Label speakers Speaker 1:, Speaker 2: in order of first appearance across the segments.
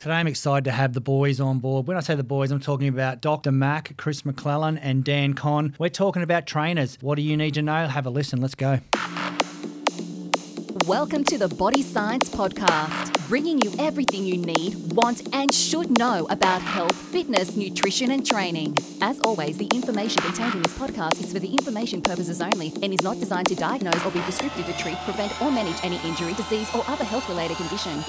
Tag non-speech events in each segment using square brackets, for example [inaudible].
Speaker 1: Today, I'm excited to have the boys on board. When I say the boys, I'm talking about Dr. Mack, Chris McLellan, and Dan Conn. We're talking about trainers. What do you need to know? Have a listen. Let's go.
Speaker 2: Welcome to the Body Science Podcast, bringing you everything you need, want, and should know about health, fitness, nutrition, and training. As always, the information contained in this podcast is for the information purposes only and is not designed to diagnose or be prescriptive to treat, prevent, or manage any injury, disease, or other health related condition.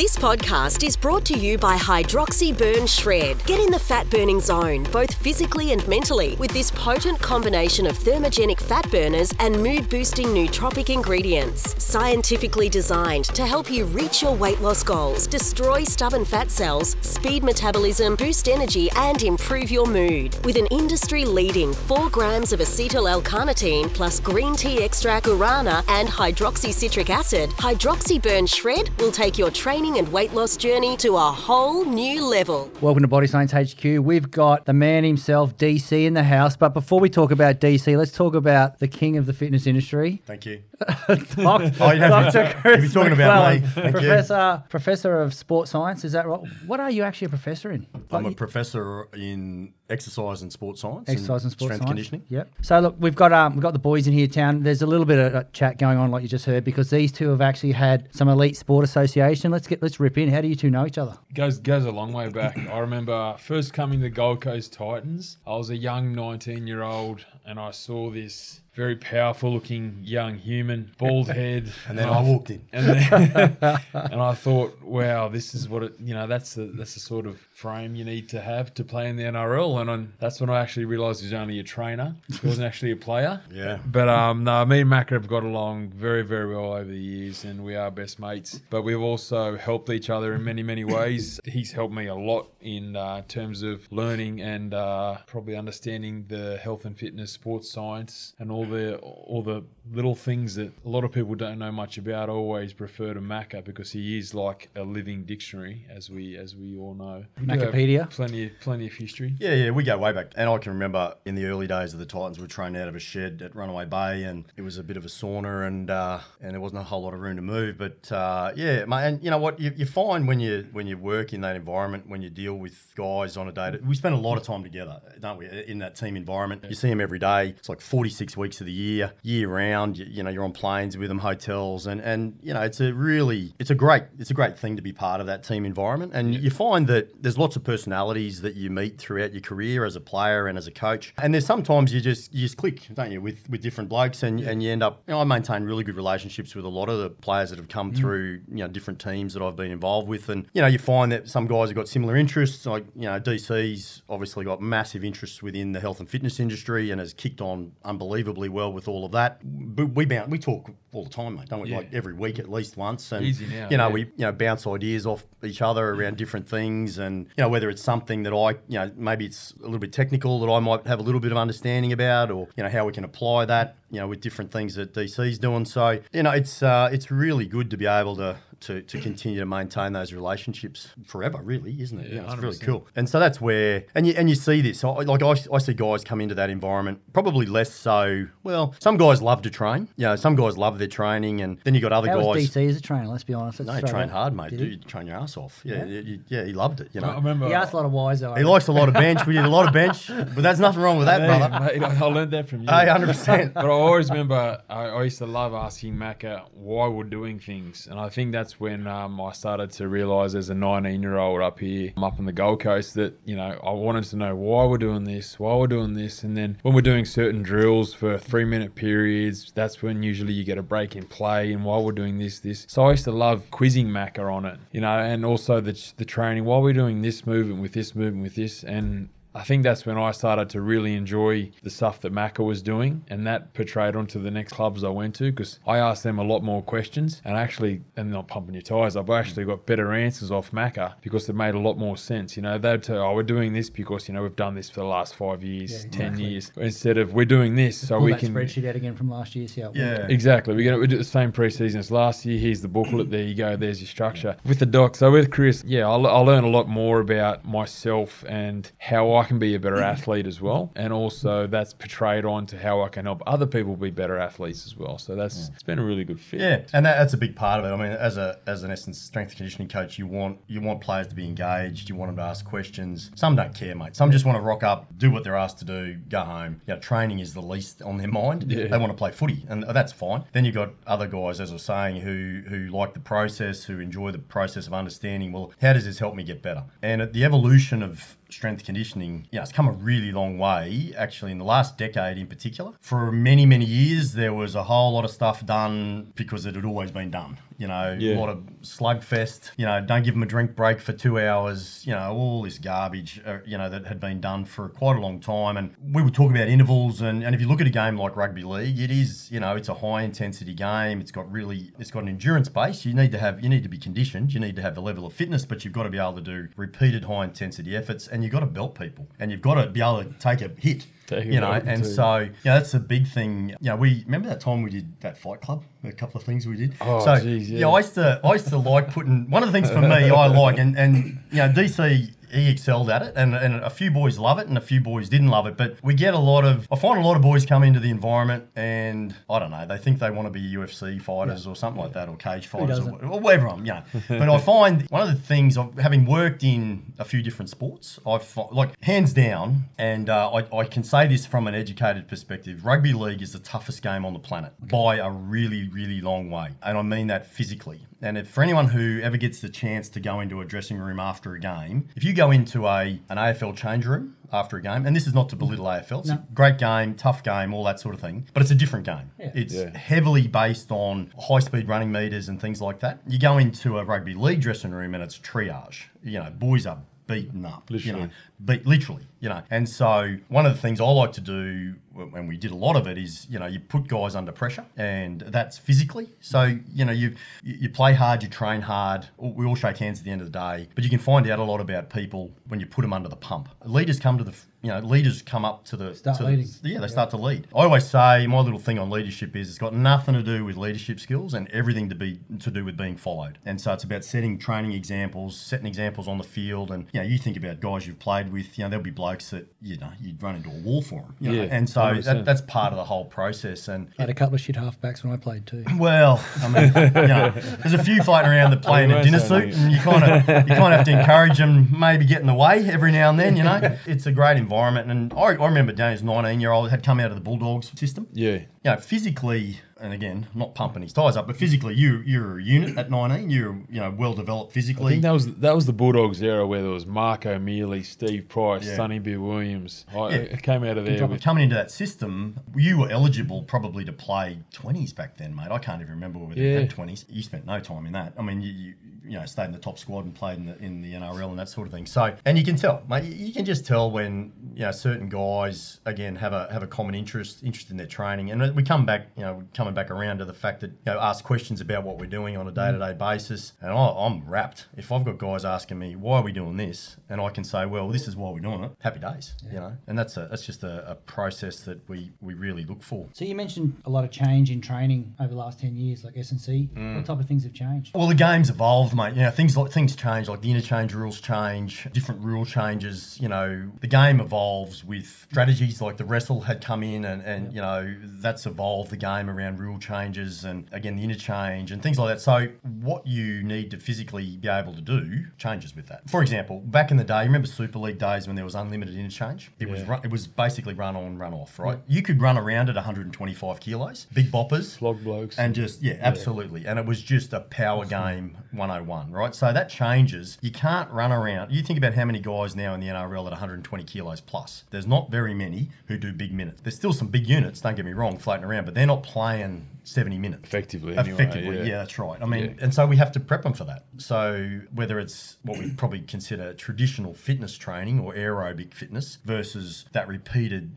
Speaker 3: This podcast is brought to you by Hydroxy Burn Shred. Get in the fat burning zone, both physically and mentally, with this potent combination of thermogenic fat burners and mood boosting nootropic ingredients. Scientifically designed to help you reach your weight loss goals, destroy stubborn fat cells, speed metabolism, boost energy, and improve your mood. With an industry leading 4 grams of acetyl L carnitine plus green tea extract guarana and hydroxycitric acid, Hydroxy Burn Shred will take your training and weight loss journey to a whole new level.
Speaker 1: Welcome to Body Science HQ. We've got the man himself, DC, in the house. But before we talk about DC, let's talk about the king of the fitness industry,
Speaker 4: Thank you. [laughs]
Speaker 1: Doc-
Speaker 4: Oh, you have
Speaker 1: Dr. Chris
Speaker 4: you'll be talking about me.
Speaker 1: McLellan,
Speaker 4: Thank you.
Speaker 1: Professor, Professor of Sports Science. Is that right? What are you actually a professor in?
Speaker 4: I'm a professor in exercise and sports science.
Speaker 1: Exercise and sports
Speaker 4: strength
Speaker 1: science.
Speaker 4: conditioning.
Speaker 1: Yep. So look, we've got um, we've got the boys in here town. There's a little bit of chat going on, like you just heard, because these two have actually had some elite sport association. Let's get let's rip in. How do you two know each other?
Speaker 5: goes goes a long way back. I remember first coming to Gold Coast Titans. I was a young 19 year old, and I saw this very powerful looking young human, bald [laughs] head,
Speaker 4: And then I walked in.
Speaker 5: and, then, [laughs] and I thought, wow, this is what it. You know, that's the that's the sort of frame you need to have to play in the NRL. And on, that's when I actually realised he's only a trainer. He wasn't actually a player. [laughs]
Speaker 4: Yeah.
Speaker 5: But um, no, me and Macca have got along very, very well over the years, and we are best mates. But we've also helped each other in many, many ways. He's helped me a lot in uh, terms of learning and uh, probably understanding the health and fitness, sports science, and all the all the little things that a lot of people don't know much about. I always refer to Macca because he is like a living dictionary, as we as we all know. We do have
Speaker 1: Maccapedia.
Speaker 5: Plenty, plenty of history.
Speaker 4: Yeah, yeah, we go way back. And I can remember in the early days of the Titans, we were trained out of a shed at Runaway Bay, and it was a bit of a sauna, and uh, and there wasn't a whole lot of room to move. But uh, yeah, mate, and you know what? You, you find when you when you work in that environment, when you deal with guys on a day, to, we spend a lot of time together, don't we? In that team environment, you see them every day. It's like forty six weeks of the year, year round. You, you know, you're on planes with them, hotels, and and you know, it's a really, it's a great, it's a great thing to be part of that team environment. And you find that there's lots of personalities that you meet throughout your career as a player and as a coach. And there's sometimes you just you just click, don't you, with with different blokes, and, and you end up. You know, I maintain really good relationships with a lot of the players that have come mm. through, you know, different teams that I've been involved with, and you know, you find that some guys have got similar interests. Like you know, DC's obviously got massive interests within the health and fitness industry and has kicked on unbelievably well with all of that. We bounce, we talk all the time, mate, don't we?
Speaker 5: Yeah.
Speaker 4: Like every week at least once, and
Speaker 5: Easy now,
Speaker 4: you know,
Speaker 5: yeah.
Speaker 4: we you know bounce ideas off each other around different things, and you know whether it's something that I you know maybe it's a little bit technical that I might have a little bit of understanding about, or you know how we can apply that you know with different things that DC's doing. So you know it's uh, it's really good to be able to. To, to mm. continue to maintain those relationships forever, really, isn't it?
Speaker 5: Yeah,
Speaker 4: You know, it's really
Speaker 5: 100%.
Speaker 4: cool. And so that's where, and you and you see this. I- Like I, I see guys come into that environment, probably less so. Well, some guys love to train. You know, some guys love their training, and then you got other
Speaker 1: How was
Speaker 4: guys.
Speaker 1: DC as a trainer? Let's be honest. Let's
Speaker 4: No, he trained hard, mate.
Speaker 1: Did
Speaker 4: Dude,
Speaker 1: he?
Speaker 4: you train your ass off. Yeah, yeah, you- yeah, he loved it. You know,
Speaker 5: I
Speaker 4: know,
Speaker 5: remember.
Speaker 1: He asked a lot of whys. though,
Speaker 4: he likes a lot of bench. We did a lot of bench, but there's nothing wrong with that,
Speaker 5: Hey,
Speaker 4: brother.
Speaker 5: mate, I I learned that from you.
Speaker 4: Hey, hundred percent.
Speaker 5: But I always remember I, I used to love asking Macca why we're doing things, and I think that's when um, I started to realise as a 19 year old up here, I'm up on the Gold Coast, that you know I wanted to know why we're doing this, why we're doing this, and then when we're doing certain drills for three minute periods, that's when usually you get a break in play, and why we're doing this, this. So I used to love quizzing Macca on it, you know, and also the the training. Why we're doing this movement with this movement with this, and I think that's when I started to really enjoy the stuff that Macca was doing, and that portrayed onto the next clubs I went to because I asked them a lot more questions, and actually, and not pumping your tires up, I actually got better answers off Macca because it made a lot more sense. You know, they'd say, "Oh, we're doing this because you know we've done this for the last five years,
Speaker 1: Yeah,
Speaker 5: ten
Speaker 1: exactly.
Speaker 5: years," instead of we're doing this so
Speaker 1: Pull
Speaker 5: we
Speaker 1: that
Speaker 5: can.
Speaker 1: spreadsheet out again from last year. See how
Speaker 4: Yeah.
Speaker 5: Exactly. We're gonna we do the same preseason as last year. Here's the booklet. There you go. There's your structure. With the doc, so with Chris, yeah, I'll, I'll learn a lot more about myself and how I can be a better athlete as well, and also that's portrayed on to how I can help other people be better athletes as well. So that's it's been a really good fit.
Speaker 4: Yeah, and that, that's a big part of it. I mean, as a as an essence strength and conditioning coach, you want you want players to be engaged. You want them to ask questions. Some don't care, mate. Some just want to rock up, do what they're asked to do, go home. You know, training is the least on their mind.
Speaker 5: Yeah.
Speaker 4: They want to play footy, and that's fine. Then you've got other guys, as I was saying, who who like the process, who enjoy the process of understanding. Well, how does this help me get better? And at the evolution of strength conditioning, yeah, it's come a really long way, actually, in the last decade in particular. For many, many years, there was a whole lot of stuff done because it had always been done. You know,
Speaker 5: Yeah.
Speaker 4: a slugfest, you know, don't give them a drink break for two hours, you know, all this garbage, uh, you know, that had been done for quite a long time. And we would talk about intervals. And, and if you look at a game like rugby league, it is, you know, it's a high intensity game. It's got really, it's got an endurance base. You need to have, you need to be conditioned. You need to have the level of fitness, but you've got to be able to do repeated high intensity efforts and you've got to belt people and you've got to be able to take a hit. [laughs] You know, and
Speaker 5: too.
Speaker 4: so you know, that's a big thing. You know, we remember that time we did that Fight Club. A couple of things we did.
Speaker 5: Oh,
Speaker 4: so
Speaker 5: geez, yeah.
Speaker 4: yeah, I used to I used to like putting one of the things for me I like and and you know DC he excelled at it and, and a few boys love it and a few boys didn't love it but we get a lot of I find a lot of boys come into the environment and I don't know they think they want to be UFC fighters or something like that or cage fighters or, or whatever I'm you know. [laughs] But I find one of the things of having worked in a few different sports I fi- like hands down and uh, I, I can say this from an educated perspective rugby league is the toughest game on the planet by a really really long way and I mean that physically and if, for anyone who ever gets the chance to go into a dressing room after a game, if you go into a an AFL change room after a game, and this is not to belittle AFL, it's a great game, tough game, all that sort of thing, but it's a different game. It's
Speaker 5: Yeah.
Speaker 4: heavily based on high speed running meters and things like that. You go into a rugby league dressing room and it's triage. You know, boys are beaten up. You know, beat literally. You know, and so one of the things I like to do, and we did a lot of it, is you know you put guys under pressure, and that's physically. So you know you you play hard, you train hard. We all shake hands at the end of the day, but you can find out a lot about people when you put them under the pump. Leaders come to the you know leaders come up to the
Speaker 1: Start
Speaker 4: to
Speaker 1: leading.
Speaker 4: The, yeah, they start to lead. I always say my little thing on leadership is it's got nothing to do with leadership skills and everything to be to do with being followed. And so it's about setting training examples, setting examples on the field. And you know, you think about guys you've played with. You know, there'll be blokes that you know you'd run into a wall for them. You know?
Speaker 5: Yeah,
Speaker 4: and so that, that's part of the whole process. And
Speaker 1: I had a couple of shit halfbacks when I played too. [laughs]
Speaker 4: well, I mean, you know, there's a few floating around that play in a dinner suit, and you kind of you kind of have to encourage them, maybe get in the way every now and then. You know, [laughs] it's a great environment, and I, I remember Danny's 19 year old had come out of the Bulldogs system.
Speaker 5: Yeah.
Speaker 4: You know, physically, and again, not pumping his tires up, but physically, you you're a unit at 19. You're you know well developed
Speaker 5: I
Speaker 4: physically.
Speaker 5: think that was that was the Bulldogs era where there was Mark O'Meley, Steve Price,
Speaker 4: Yeah.
Speaker 5: Sonny Bill Williams. I,
Speaker 4: Yeah.
Speaker 5: It came out of there with
Speaker 4: Coming into that system, you were eligible probably to play 20s back then, mate. I can't even remember whether you
Speaker 5: Yeah.
Speaker 4: had 20s. You spent no time in that. I mean, you, you you know stayed in the top squad and played in the in the NRL and that sort of thing. So, and you can tell, mate. You can just tell when you know certain guys again have a have a common interest interest in their training, and we come back, you know, coming back around to the fact that you know ask questions about what we're doing on a day to day basis, and I, I'm wrapped if I've got guys asking me why are we doing this, and I can say, well, this is why we're doing it. Happy days, you know, and that's a that's just a, a process that we we really look for.
Speaker 1: So you mentioned a lot of change in training over the last ten years, like S and C.
Speaker 4: Mm.
Speaker 1: What type of things have changed?
Speaker 4: Well, the game's evolved, mate. You know, things like things change, like the interchange rules change, different rule changes. You know, the game evolves with strategies like the wrestle had come in, and and you know that's evolved the game around rule changes, and again the interchange and things like that. So what you need to physically be able to do changes with that. For example, back in the day, remember Super League days when there was unlimited interchange? It was run, it was basically run on, run off, right? You could run around at 125 kilos, big boppers,
Speaker 5: flog blokes.
Speaker 4: and just yeah, absolutely. And it was just a power game 101, right? So that changes. You can't run around. You think about how many guys now in the NRL at 120 kilos plus. There's not very many who do big minutes. There's still some big units, don't get me wrong, floating around, but they're not playing 70 minutes.
Speaker 5: Effectively, anyway,
Speaker 4: Effectively,
Speaker 5: yeah.
Speaker 4: yeah. that's right. I mean,
Speaker 5: Yeah.
Speaker 4: and so we have to prep them for that. So whether it's what we probably consider traditional fitness training or aerobic fitness versus that repeated,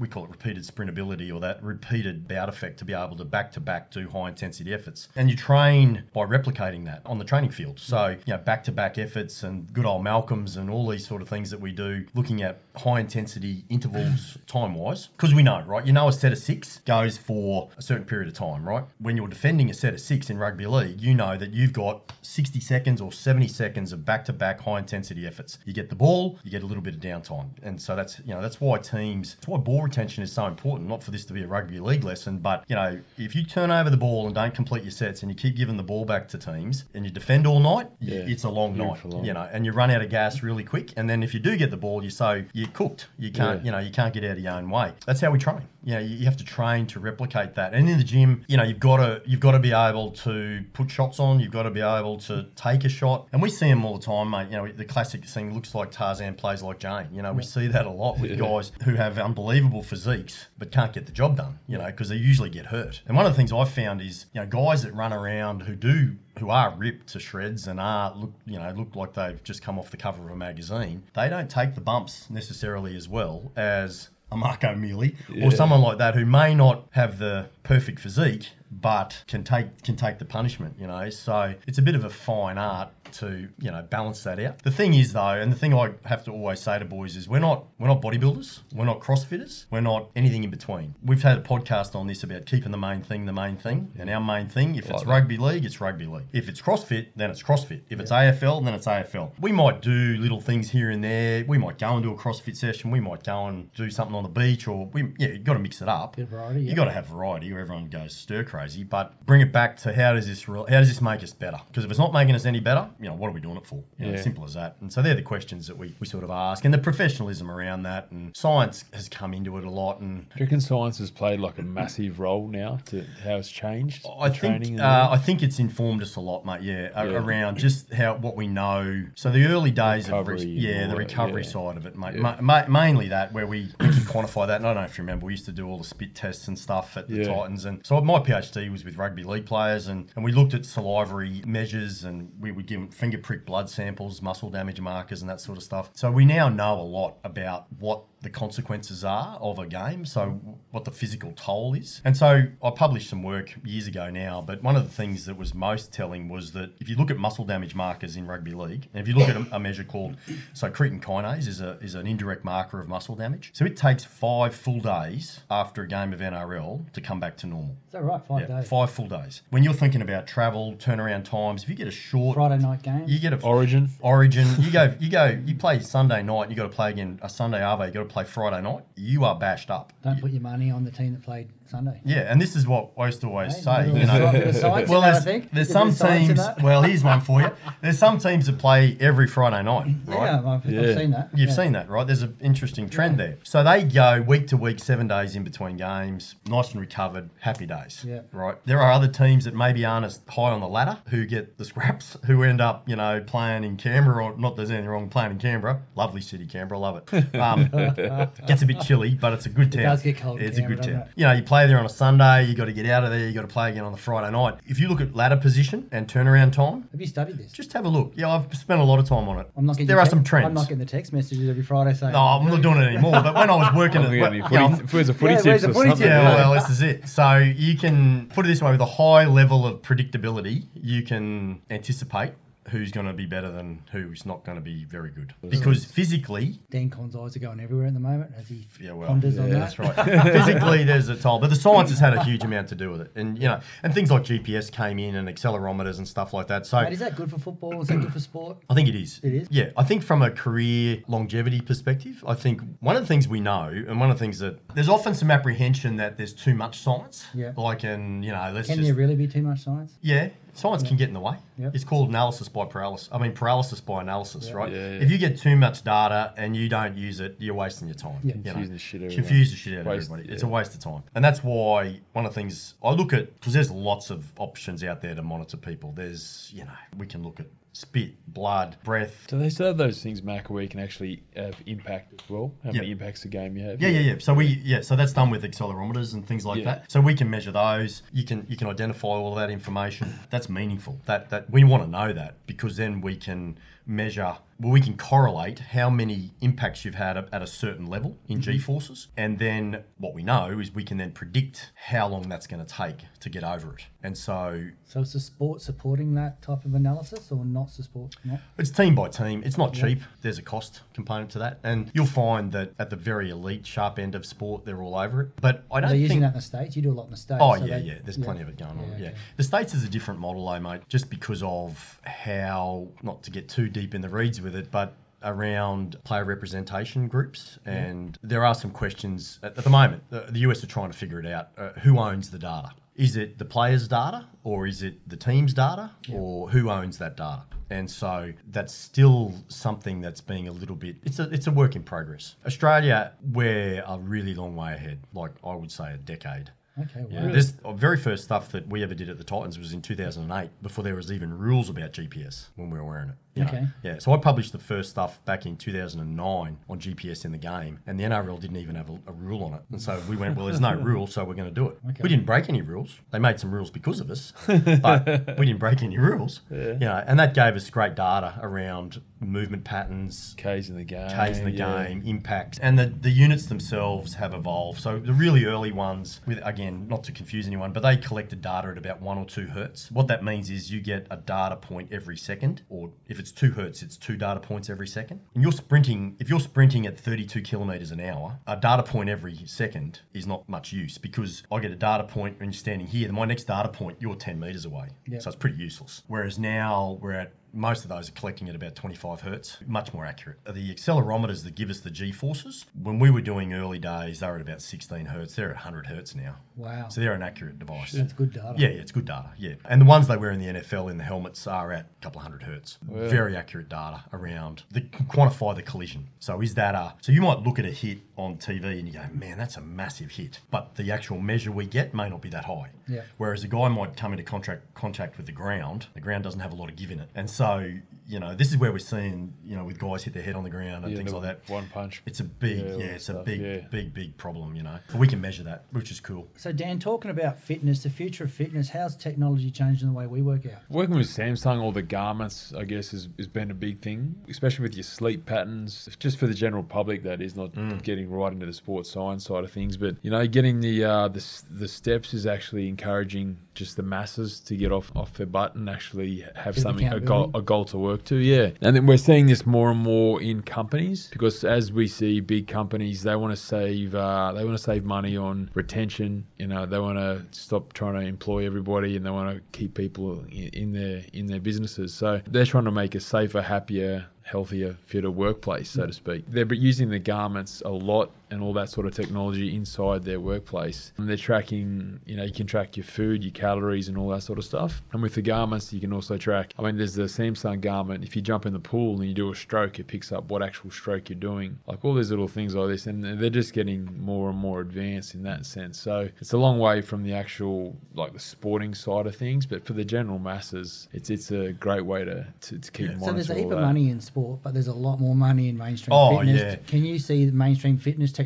Speaker 4: we call it repeated sprintability or that repeated bout effect to be able to back to back do high intensity efforts. And you train by replicating that on the training training field. So, you know, back to back efforts and good old Malcolms and all these sort of things that we do, looking at high intensity intervals time wise. Because we know, right? You know, a set of six goes for a certain period of time, right? When you're defending a set of six in rugby league, you know that you've got 60 seconds or 70 seconds of back to back high intensity efforts. You get the ball, you get a little bit of downtime. And so that's, you know, that's why teams, that's why ball retention is so important. Not for this to be a rugby league lesson, but, you know, if you turn over the ball and don't complete your sets and you keep giving the ball back to teams and you defend all night,
Speaker 5: Yeah.
Speaker 4: it's a long night,
Speaker 5: long.
Speaker 4: you know, and you run out of gas really quick. And then if you do get the ball, you're so, you're cooked. You can't,
Speaker 5: Yeah.
Speaker 4: you know, you can't get out of your own way. That's how we train. You know, you have to train to replicate that. And in the gym, you know, you've got to you've got to be able to put shots on. You've got to be able to take a shot. And we see them all the time, mate. You know, the classic thing looks like Tarzan plays like Jane. You know, we see that a lot with guys who have unbelievable physiques but can't get the job done. You know, because they usually get hurt. And one of the things I've found is, you know, guys that run around who do who are ripped to shreds and are look you know look like they've just come off the cover of a magazine. They don't take the bumps necessarily as well as a Mark O'Meley or someone like that who may not have the perfect physique but can take can take the punishment, you know. So it's a bit of a fine art to, you know, balance that out. The thing is though, and the thing I have to always say to boys is we're not we're not bodybuilders, we're not crossfitters, we're not anything in between. We've had a podcast on this about keeping the main thing the main thing. And our main thing, if it's
Speaker 5: that.
Speaker 4: rugby league, it's rugby league. If it's CrossFit, then it's CrossFit. If it's AFL, then it's AFL. We might do little things here and there. We might go and do a CrossFit session. We might go and do something on the beach, or we yeah, you got to mix it up.
Speaker 1: Variety,
Speaker 4: You
Speaker 1: yeah.
Speaker 4: got to have variety, or everyone goes stir crazy. But bring it back to how does this how does this make us better? Because if it's not making us any better, you know what are we doing it for? You know,
Speaker 5: Yeah.
Speaker 4: Simple as that. And so they're the questions that we, we sort of ask, and the professionalism around that, and science has come into it a lot, and
Speaker 5: Do you reckon science has played like a massive role now to how it's changed
Speaker 4: I think uh. I think it's informed us a lot, mate. Yeah,
Speaker 5: Yeah.
Speaker 4: around just how what we know. So the early days of re- yeah, the recovery
Speaker 5: yeah.
Speaker 4: side of it, mate. Ma- ma- mainly that where we, we can quantify that. And I don't know if you remember, we used to do all the spit tests and stuff at the. Titans, and so my PhD was with rugby league players, and, and we looked at salivary measures, and we would give finger prick blood samples, muscle damage markers, and that sort of stuff. So we now know a lot about what the consequences are of a game, so what the physical toll is. And so I published some work years ago now, but one of the things that was most telling was that if you look at muscle damage markers in rugby league, and if you look at a, a measure called so creatine kinase is a is an indirect marker of muscle damage. So it takes five full days after a game of NRL to come back to normal.
Speaker 1: Is that right? Five
Speaker 4: Yeah,
Speaker 1: days.
Speaker 4: five full days. When you're thinking about travel, turnaround times, if you get a short
Speaker 1: Friday night game.
Speaker 4: you get a
Speaker 5: Origin.
Speaker 4: Origin. You go, you go, you play Sunday night. You got to play again a Sunday Arvo. You got to play Friday night. You are bashed up.
Speaker 1: Don't put your money on the team that played Sunday.
Speaker 4: Yeah, and this is what I used to always
Speaker 1: Hey,
Speaker 4: say. You know,
Speaker 1: sci- bit of science
Speaker 4: well,
Speaker 1: in that, I
Speaker 4: there's,
Speaker 1: think.
Speaker 4: there's some
Speaker 1: of science in
Speaker 4: teams. Well, here's one for you. There's some teams that play every Friday night, [laughs] right?
Speaker 1: Yeah, I've,
Speaker 5: Yeah.
Speaker 1: I've seen that.
Speaker 4: You've
Speaker 1: yeah.
Speaker 4: seen that, right? There's an interesting trend there. So they go week to week, seven days in between games, nice and recovered, happy days.
Speaker 1: Yeah.
Speaker 4: Right. There are other teams that maybe aren't as high on the ladder who get the scraps, [laughs] who end up, you know, playing in Canberra, or not there's anything wrong playing in Canberra. Lovely city, Canberra, love it. Um, [laughs] gets a bit chilly, but it's a good town.
Speaker 1: does get cold in
Speaker 4: It's a good
Speaker 1: Canberra,
Speaker 4: town.
Speaker 1: it?
Speaker 4: You know, you play there on a Sunday, you got to get out of there, you got to play again on the Friday night. If you look at ladder position and turnaround time,
Speaker 1: Have you studied this?
Speaker 4: just have a look. Yeah, I've spent a lot of time on it.
Speaker 1: I'm not getting
Speaker 4: there are
Speaker 1: te-
Speaker 4: some trends.
Speaker 1: I'm not getting the text messages every Friday saying.
Speaker 4: No, I'm not doing it anymore. But when I was working
Speaker 5: I'm
Speaker 4: at,
Speaker 5: gonna
Speaker 4: well,
Speaker 5: any
Speaker 4: you know,
Speaker 5: footy, if there's a footy
Speaker 1: Yeah,
Speaker 5: tips
Speaker 1: where's the
Speaker 5: or
Speaker 1: footy
Speaker 5: something.
Speaker 1: tip?
Speaker 4: yeah, well, this is it. So you can put it this way: with a high level of predictability, you can anticipate who's going to be better than who's not going to be very good. Because physically,
Speaker 1: Dan Conn's eyes are going everywhere at the moment as he
Speaker 4: yeah, well,
Speaker 1: ponders on
Speaker 4: yeah,
Speaker 1: that.
Speaker 4: that's right. physically, there's a toll, but the science has had a huge amount to do with it, and you know, and things like GPS came in and accelerometers and stuff like that. So
Speaker 1: Mate, is that good for football? Is that good for sport?
Speaker 4: I think it is.
Speaker 1: It is?
Speaker 4: Yeah. I think from a career longevity perspective, I think one of the things we know, and one of the things that there's often some apprehension that there's too much science.
Speaker 1: Yeah.
Speaker 4: Like, and, you know, let's
Speaker 1: Can
Speaker 4: just.
Speaker 1: there really be too much science?
Speaker 4: yeah. Science can get in the way.
Speaker 1: Yep.
Speaker 4: It's called analysis by paralysis. I mean, paralysis by analysis, right?
Speaker 5: Yeah, yeah.
Speaker 4: If you get too much data and you don't use it, you're wasting your time.
Speaker 1: Yeah.
Speaker 4: you know?
Speaker 5: The shit out of
Speaker 4: Confuse the shit out of
Speaker 5: Waste-
Speaker 4: everybody.
Speaker 5: yeah.
Speaker 4: It's a waste of time. And that's why one of the things I look at, because there's lots of options out there to monitor people. There's, you know, we can look at spit, blood, breath,
Speaker 5: Do they still have those things, Mac, where you can actually have impact as well? How many impacts a game you have?
Speaker 4: Yeah, yeah, yeah. So we yeah, so that's done with accelerometers and things like
Speaker 5: Yeah.
Speaker 4: that. So we can measure those. You can you can identify all of that information. That's meaningful. That that we want to know that because then we can measure well, we can correlate how many impacts you've had at a certain level in mm-hmm. G forces. And then what we know is we can then predict how long that's going to take to get over it. And so
Speaker 1: So it's the sport supporting that type of analysis, or not support? Not?
Speaker 4: it's team by team. It's not cheap. There's a cost component to that. And you'll find that at the very elite, sharp end of sport, they're all over it. But I don't
Speaker 1: They're using that in the states. You do a lot in the states.
Speaker 4: Oh
Speaker 1: so
Speaker 4: yeah,
Speaker 1: they-
Speaker 4: yeah. There's plenty of it going on.
Speaker 1: Yeah,
Speaker 4: Yeah, the states is a different model, though, mate. Just because of how, not to get too deep in the reeds with it, but around player representation groups, and there are some questions at, the moment. The, the US are trying to figure it out. Uh, who owns the data? Is it the players' data, or is it the team's data, or who owns that data? And so that's still something that's being a little bit. It's a it's a work in progress. Australia, we're a really long way ahead. Like I would say, a decade.
Speaker 1: Okay,
Speaker 4: Yeah, this the very first stuff that we ever did at the Titans was in 2008, before there was even rules about GPS when we were wearing it. You know.
Speaker 1: Okay.
Speaker 4: Yeah, so I published the first stuff back in 2009 on GPS in the game, and the NRL didn't even have a, a rule on it. And so we went, well, there's no [laughs] rule, so we're going to do it.
Speaker 1: Okay.
Speaker 4: We didn't break any rules. They made some rules because of us, but [laughs] we didn't break any rules. You know, and that gave us great data around movement patterns,
Speaker 5: K's in the game.
Speaker 4: K's in the
Speaker 5: yeah.
Speaker 4: game, impacts, and the, the units themselves have evolved. So the really early ones, with again, not to confuse anyone, but they collected data at about one or two hertz. What that means is you get a data point every second, or if it's two hertz, it's two data points every second. And you're sprinting, if you're sprinting at 32 kilometers an hour, a data point every second is not much use because I get a data point when you're standing here, then my next data point, you're 10 meters away.
Speaker 1: Yep.
Speaker 4: So it's pretty useless. Whereas now we're at most of those are collecting at about 25 hertz, much more accurate. The accelerometers that give us the G forces, when we were doing early days, they were at about 16 hertz. They're at 100 hertz now.
Speaker 1: Wow.
Speaker 4: So they're an accurate device.
Speaker 1: That's good data.
Speaker 4: Yeah, yeah, it's good data. Yeah, and the ones they wear in the NFL in the helmets are at a couple of hundred hertz. Very accurate data around the can quantify the collision. So is that a? So you might look at a hit on TV and you go, man, that's a massive hit, but the actual measure we get may not be that high.
Speaker 1: Yeah.
Speaker 4: Whereas a guy might come into contract contact with the ground. The ground doesn't have a lot of give in it, and so you know this is where we're seeing you know with guys hit their head on the ground and
Speaker 5: Yeah,
Speaker 4: things like that.
Speaker 5: one punch.
Speaker 4: It's a big,
Speaker 5: Yeah,
Speaker 4: yeah,
Speaker 5: all that
Speaker 4: it's a
Speaker 5: stuff,
Speaker 4: big,
Speaker 5: yeah.
Speaker 4: big, big problem. You know, but we can measure that, which is cool.
Speaker 1: So Dan, talking about fitness, the future of fitness, how's technology changing the way we work out?
Speaker 5: Working with Samsung, all the garments, I guess, has, has been a big thing, especially with your sleep patterns. Just for the general public, that is not getting right into the sports science side of things, but you know, getting the uh, the the steps is actually encouraging just the masses to get off off their butt and actually have something a goal a goal to work to. Yeah, and then we're seeing this more and more in companies because as we see big companies, they want to save uh, they want to save money on retention. You know, they want to stop trying to employ everybody and they want to keep people in, in their in their businesses. So they're trying to make a safer, happier. Healthier, fitter workplace, so to speak. They're using the garments a lot and all that sort of technology inside their workplace. And they're tracking, you know, you can track your food, your calories, and all that sort of stuff. And with the garments, you can also track. I mean, there's the Samsung garment. If you jump in the pool and you do a stroke, it picks up what actual stroke you're doing. Like all these little things like this, and they're just getting more and more advanced in that sense. So it's a long way from the actual like the sporting side of things, but for the general masses, it's it's a great way to to, to keep
Speaker 1: So
Speaker 5: monitoring
Speaker 1: there's a heap of money in sport, but there's a lot more money in mainstream
Speaker 4: Oh,
Speaker 1: fitness.
Speaker 4: yeah.
Speaker 1: Can you see the mainstream fitness technology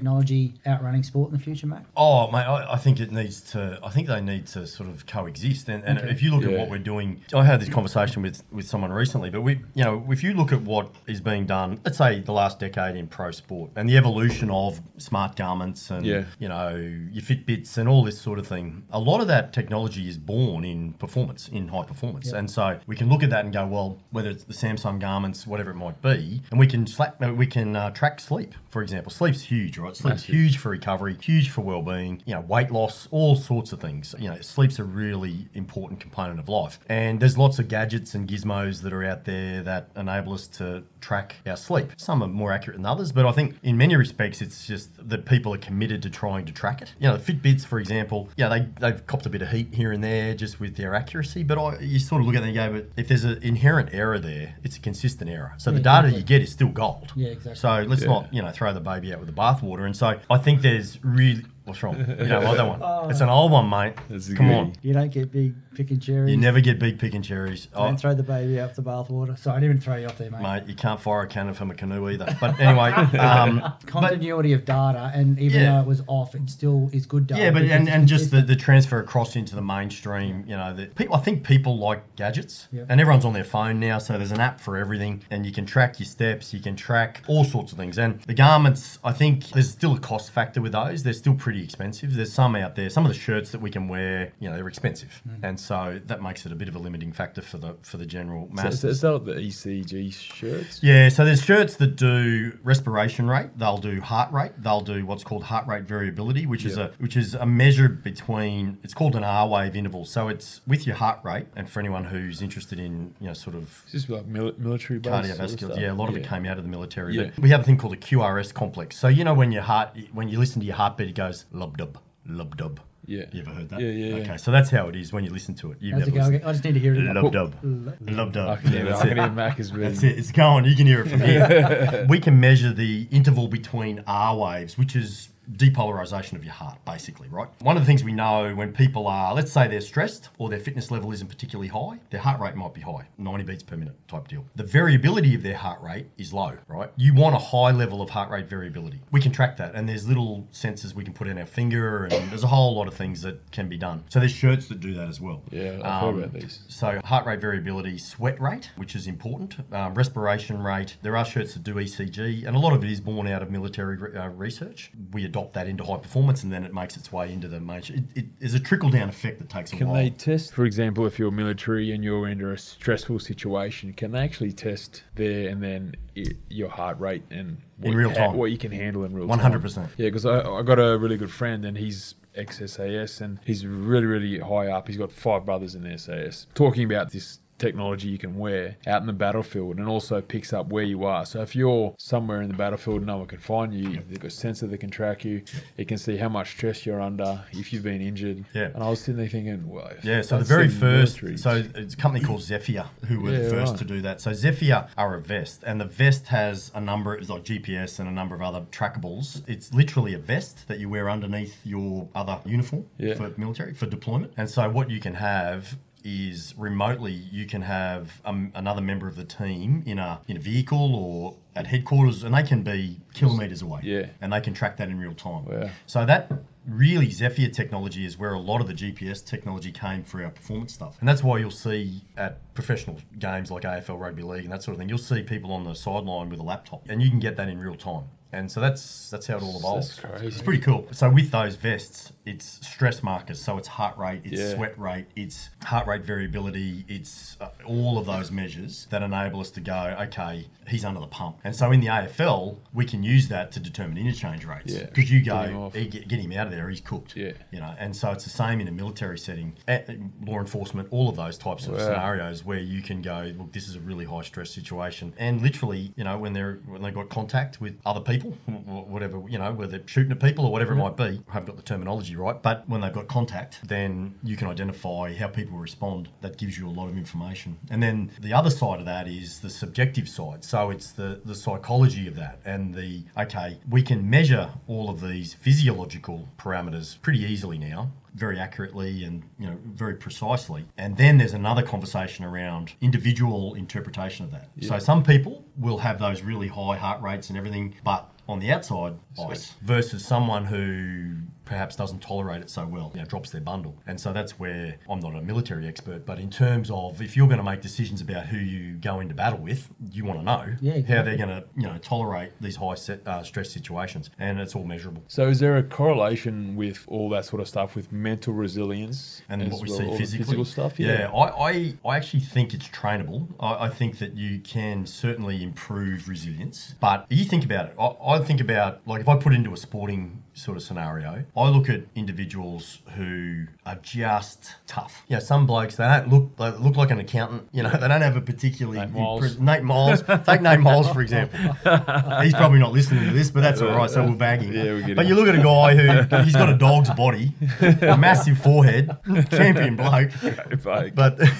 Speaker 1: outrunning sport in the future, Mac?
Speaker 4: Oh, mate, I, I think it needs to. I think they need to sort of coexist. And, and
Speaker 1: Okay.
Speaker 4: if you look at what we're doing, I had this conversation with with someone recently. But we, you know, if you look at what is being done, let's say the last decade in pro sport and the evolution of smart garments and
Speaker 5: Yeah.
Speaker 4: you know your Fitbits and all this sort of thing, a lot of that technology is born in performance, in high performance. And so we can look at that and go, well, whether it's the Samsung garments, whatever it might be, and we can slap, we can uh, track sleep, for example. Sleep's huge, right? Sleep's
Speaker 5: Massive.
Speaker 4: huge for recovery, huge for well-being, you know, weight loss, all sorts of things. You know, sleep's a really important component of life. And there's lots of gadgets and gizmos that are out there that enable us to track our sleep. Some are more accurate than others, but I think in many respects it's just that people are committed to trying to track it. You know, the Fitbits, for example, yeah, they they've copped a bit of heat here and there just with their accuracy, but I, you sort of look at them and go, but if there's an inherent error there, it's a consistent error. So the data
Speaker 1: exactly.
Speaker 4: you get is still gold.
Speaker 1: Yeah, exactly.
Speaker 4: So let's
Speaker 5: Yeah.
Speaker 4: not, you know, throw the baby out with the bathwater. And so I think there's really what's wrong? [laughs] You know, like that one. It's an old one, mate. Come
Speaker 5: good
Speaker 4: on.
Speaker 1: You don't get big picking cherries.
Speaker 4: You never get big picking cherries.
Speaker 1: Don't
Speaker 4: Oh,
Speaker 1: throw the baby out the bathwater. Sorry, I didn't even throw you off there, mate.
Speaker 4: mate, you can't fire a cannon from a canoe either. But anyway, [laughs] um, but,
Speaker 1: Continuity of data, and even
Speaker 4: Yeah.
Speaker 1: though it was off, it still is good data.
Speaker 4: yeah, but and, and just the, the transfer across into the mainstream, you know, the people. I think people like gadgets,
Speaker 1: Yeah.
Speaker 4: and everyone's on their phone now, so there's an app for everything, and you can track your steps, you can track all sorts of things. And the garments, I think there's still a cost factor with those. They're still pretty expensive. There's some out there, some of the shirts that we can wear, you know, they're expensive,
Speaker 1: Hmm.
Speaker 4: and so that makes it a bit of a limiting factor for the for the general
Speaker 5: So,
Speaker 4: masses.
Speaker 5: so is that the ECG shirts?
Speaker 4: Yeah, so there's shirts that do respiration rate. They'll do heart rate. They'll do what's called heart rate variability, which is a which is a measure between. It's called an R wave interval. So it's with your heart rate. And for anyone who's interested in you know sort of
Speaker 5: Is this like mil- military based? sort of
Speaker 4: cardiovascular, yeah, a lot of it came out of the military.
Speaker 5: Yeah.
Speaker 4: But we have a thing called a QRS complex. So you know when your heart when you listen to your heartbeat, it goes lub dub lub dub.
Speaker 5: Yeah.
Speaker 4: You ever heard that?
Speaker 5: Yeah, yeah, yeah.
Speaker 4: Okay, so that's how it is when you listen to it. You've
Speaker 1: How's it
Speaker 4: never
Speaker 1: going? I just need to hear it.
Speaker 4: listened.
Speaker 1: again.
Speaker 4: Lub dub. Lub dub.
Speaker 5: I can hear,
Speaker 4: Yeah,
Speaker 5: I
Speaker 4: that's
Speaker 5: can
Speaker 4: it.
Speaker 5: hear Mac is
Speaker 4: That's it. It's going. You can hear it from here. [laughs] we can measure the interval between R waves, which is depolarization of your heart, basically, right? One of the things we know when people are, let's say they're stressed or their fitness level isn't particularly high, their heart rate might be high, 90 beats per minute type deal. The variability of their heart rate is low, right? You want a high level of heart rate variability. We can track that, and there's little sensors we can put in our finger, and there's a whole lot of things that can be done. So there's shirts that do that as well.
Speaker 5: Yeah, I've heard
Speaker 4: Um,
Speaker 5: about these.
Speaker 4: so heart rate variability, sweat rate, which is important, um, respiration rate. There are shirts that do ECG, and a lot of it is born out of military uh, research. We adopt that into high performance, and then it makes its way into the major. It, it is a trickle down effect that takes a
Speaker 5: Can
Speaker 4: while.
Speaker 5: they test, for example, if you're military and you're under a stressful situation, can they actually test there and then i your heart rate and
Speaker 4: In real time.
Speaker 5: what you can handle in real
Speaker 4: One
Speaker 5: time?
Speaker 4: hundred percent.
Speaker 5: Yeah, because I, I got a really good friend and he's ex SAS and he's really, really high up. He's got five brothers in the SAS. Talking about this technology you can wear out in the battlefield and also picks up where you are. So if you're somewhere in the battlefield and no one can find you, they've got a sensor that can track you. It can see how much stress you're under, if you've been injured.
Speaker 4: Yeah.
Speaker 5: And I was sitting there thinking, well,
Speaker 4: Yeah, so the very first,
Speaker 5: military,
Speaker 4: so it's a company called Zephyr who were the first
Speaker 5: right.
Speaker 4: to do that. So Zephyr are a vest, and the vest has a number, it's like GPS and a number of other trackables. It's literally a vest that you wear underneath your other uniform
Speaker 5: Yeah.
Speaker 4: for military for deployment. And so what you can have is remotely you can have um, another member of the team in a in a vehicle or at headquarters, and they can be kilometers away.
Speaker 5: Yeah.
Speaker 4: and they can track that in real time.
Speaker 5: Wow.
Speaker 4: So that really Zephyr technology is where a lot of the GPS technology came for our performance stuff. And that's why you'll see at professional games like AFL Rugby League and that sort of thing, you'll see people on the sideline with a laptop and you can get that in real time. And so that's that's how it all evolves. It's pretty cool. So with those vests, it's stress markers. So it's heart rate, it's
Speaker 5: Yeah.
Speaker 4: sweat rate, it's heart rate variability, it's uh, all of those measures that enable us to go, okay, he's under the pump. And so in the AFL, we can use that to determine interchange rates.
Speaker 5: Yeah.
Speaker 4: Because you
Speaker 5: Get him
Speaker 4: go, get, get him out of there, he's cooked.
Speaker 5: Yeah.
Speaker 4: You know, and so it's the same in a military setting, eh, law enforcement, all of those types of
Speaker 5: Wow.
Speaker 4: scenarios where you can go, look, this is a really high stress situation, and literally, you know, when they're when they got contact with other people, wh- whatever, you know, whether shooting at people or whatever it might be, I haven't got the terminology right, but when they've got contact, then you can identify how people respond. That gives you a lot of information, and then the other side of that is the subjective side. So it's the the psychology of that, and the okay, we can measure all of these physiological parameters pretty easily now very accurately and you know very precisely. And then there's another conversation around individual interpretation of that. So some people will have those really high heart rates and everything but on the outside ice versus someone who perhaps doesn't tolerate it so well you know drops their bundle and so that's where i'm not a military expert but in terms of if you're going to make decisions about who you go into battle with you want to know
Speaker 1: Yeah,
Speaker 4: how they're going to you know tolerate these high set, uh, stress situations and it's all measurable
Speaker 5: So is there a correlation with all that sort of stuff with mental resilience
Speaker 4: and what we
Speaker 5: well,
Speaker 4: see
Speaker 5: all the
Speaker 4: physically.
Speaker 5: physical stuff?
Speaker 4: Yeah, I, I, I actually think it's trainable. I, I think that you can certainly improve resilience. But you think about it. I, I think about, like, if I put into a sporting sort of scenario, I look at individuals who are just tough. Yeah, some blokes, they don't look they look like an accountant. You know, [laughs] they don't have a particularly.
Speaker 5: Nate Myles.
Speaker 4: impre- Nate Myles. Take Nate Myles, for example. [laughs] He's probably not listening to this, but that's all right. So we'll bag him.
Speaker 5: Yeah, we get
Speaker 4: but
Speaker 5: him.
Speaker 4: you look at a guy who, he's got a dog's body, a massive forehead, champion bloke. [laughs]
Speaker 5: Like,
Speaker 4: But
Speaker 5: Love